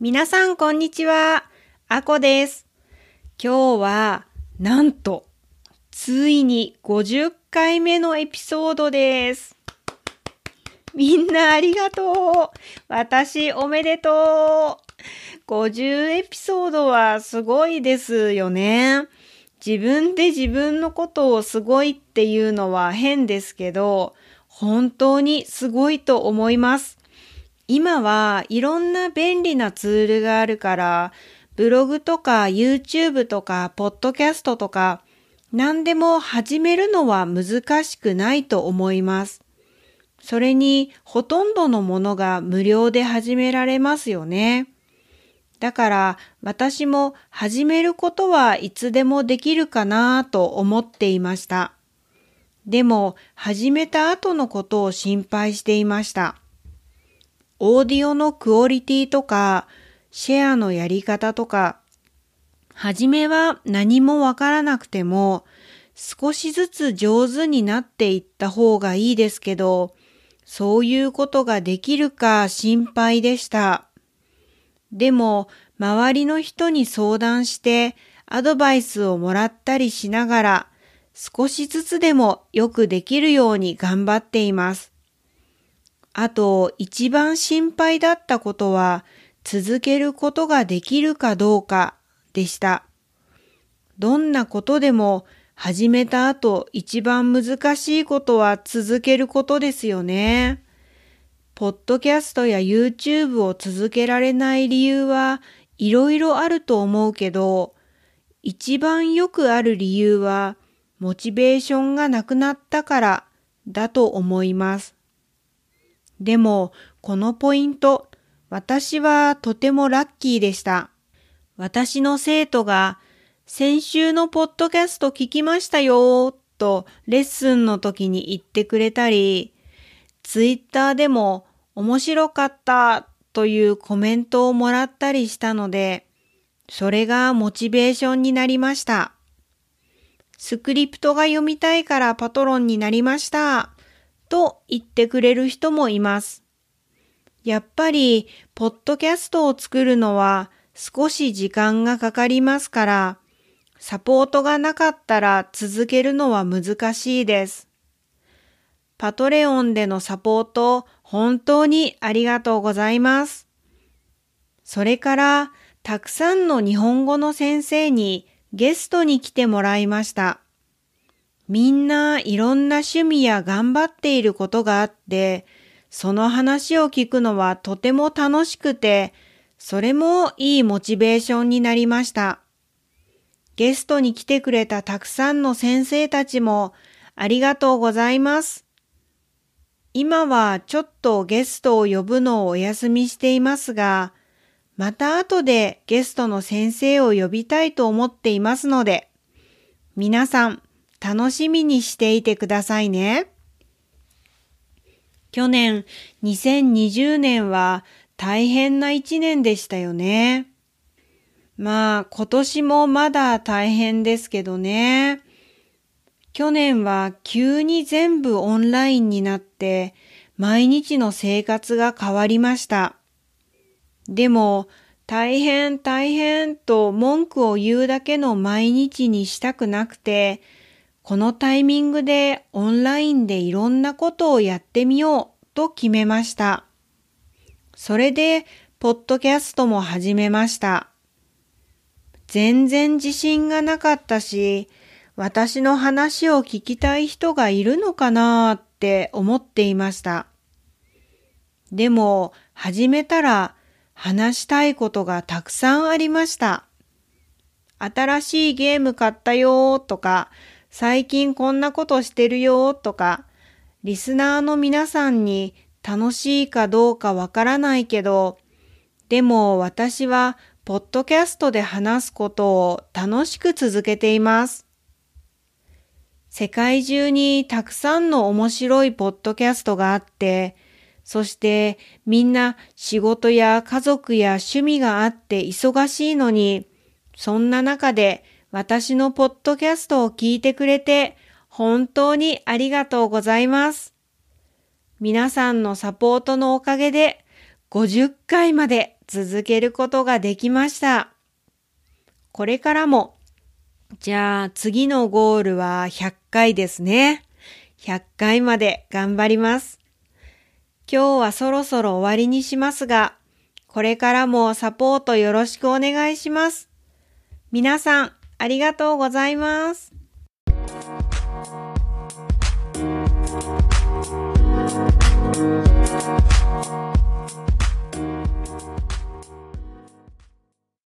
皆さん、こんにちは。あこです。今日は、なんと、ついに50回目のエピソードです。みんなありがとう。私おめでとう。50エピソードはすごいですよね。自分で自分のことをすごいっていうのは変ですけど、本当にすごいと思います。今はいろんな便利なツールがあるから、ブログとか YouTube とかポッドキャストとか何でも始めるのは難しくないと思います。それにほとんどのものが無料で始められますよね。だから私も始めることはいつでもできるかなと思っていました。でも始めた後のことを心配していました。オーディオのクオリティとか、シェアのやり方とか、はじめは何もわからなくても、少しずつ上手になっていった方がいいですけど、そういうことができるか心配でした。でも、周りの人に相談してアドバイスをもらったりしながら、少しずつでもよくできるように頑張っています。あと、一番心配だったことは、続けることができるかどうかでした。どんなことでも始めた後一番難しいことは続けることですよね。ポッドキャストや YouTube を続けられない理由はいろいろあると思うけど、一番よくある理由はモチベーションがなくなったからだと思います。でも、このポイント、私はとてもラッキーでした。私の生徒が、先週のポッドキャスト聞きましたよ、とレッスンの時に言ってくれたり、ツイッターでも面白かったというコメントをもらったりしたので、それがモチベーションになりました。スクリプトが読みたいからパトロンになりました。と言ってくれる人もいます。やっぱり、ポッドキャストを作るのは少し時間がかかりますから、サポートがなかったら続けるのは難しいです。パトレオンでのサポート、本当にありがとうございます。それから、たくさんの日本語の先生にゲストに来てもらいました。みんないろんな趣味や頑張っていることがあって、その話を聞くのはとても楽しくて、それもいいモチベーションになりました。ゲストに来てくれたたくさんの先生たちもありがとうございます。今はちょっとゲストを呼ぶのをお休みしていますが、また後でゲストの先生を呼びたいと思っていますので、皆さん楽しみにしていてくださいね。去年2020年は大変な一年でしたよね。まあ今年もまだ大変ですけどね。去年は急に全部オンラインになって毎日の生活が変わりました。でも大変大変と文句を言うだけの毎日にしたくなくてこのタイミングでオンラインでいろんなことをやってみようと決めました。それで、ポッドキャストも始めました。全然自信がなかったし、私の話を聞きたい人がいるのかなって思っていました。でも、始めたら話したいことがたくさんありました。新しいゲーム買ったよーとか、最近こんなことしてるよとか、リスナーの皆さんに楽しいかどうかわからないけど、でも私はポッドキャストで話すことを楽しく続けています。世界中にたくさんの面白いポッドキャストがあって、そしてみんな仕事や家族や趣味があって忙しいのに、そんな中で私のポッドキャストを聞いてくれて本当にありがとうございます。皆さんのサポートのおかげで50回まで続けることができました。これからも、じゃあ次のゴールは100回ですね。100回まで頑張ります。今日はそろそろ終わりにしますが、これからもサポートよろしくお願いします。皆さん、ありがとうございます。